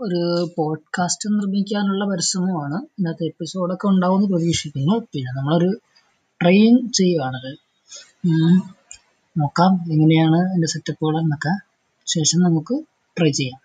ഒരു പോഡ്കാസ്റ്റ് നിർമ്മിക്കാനുള്ള പരിശ്രമമാണ്. ഇന്നത്തെ എപ്പിസോഡൊക്കെ ഉണ്ടാവുമെന്ന് പ്രതീക്ഷിക്കുന്നു. പിന്നെ നമ്മളൊരു ട്രെയിൻ ചെയ്യുകയാണത് നോക്കാം എങ്ങനെയാണ് എന്റെ സെറ്റപ്പുകൾ എന്നൊക്കെ ശേഷം നമുക്ക് ട്രൈ ചെയ്യാം.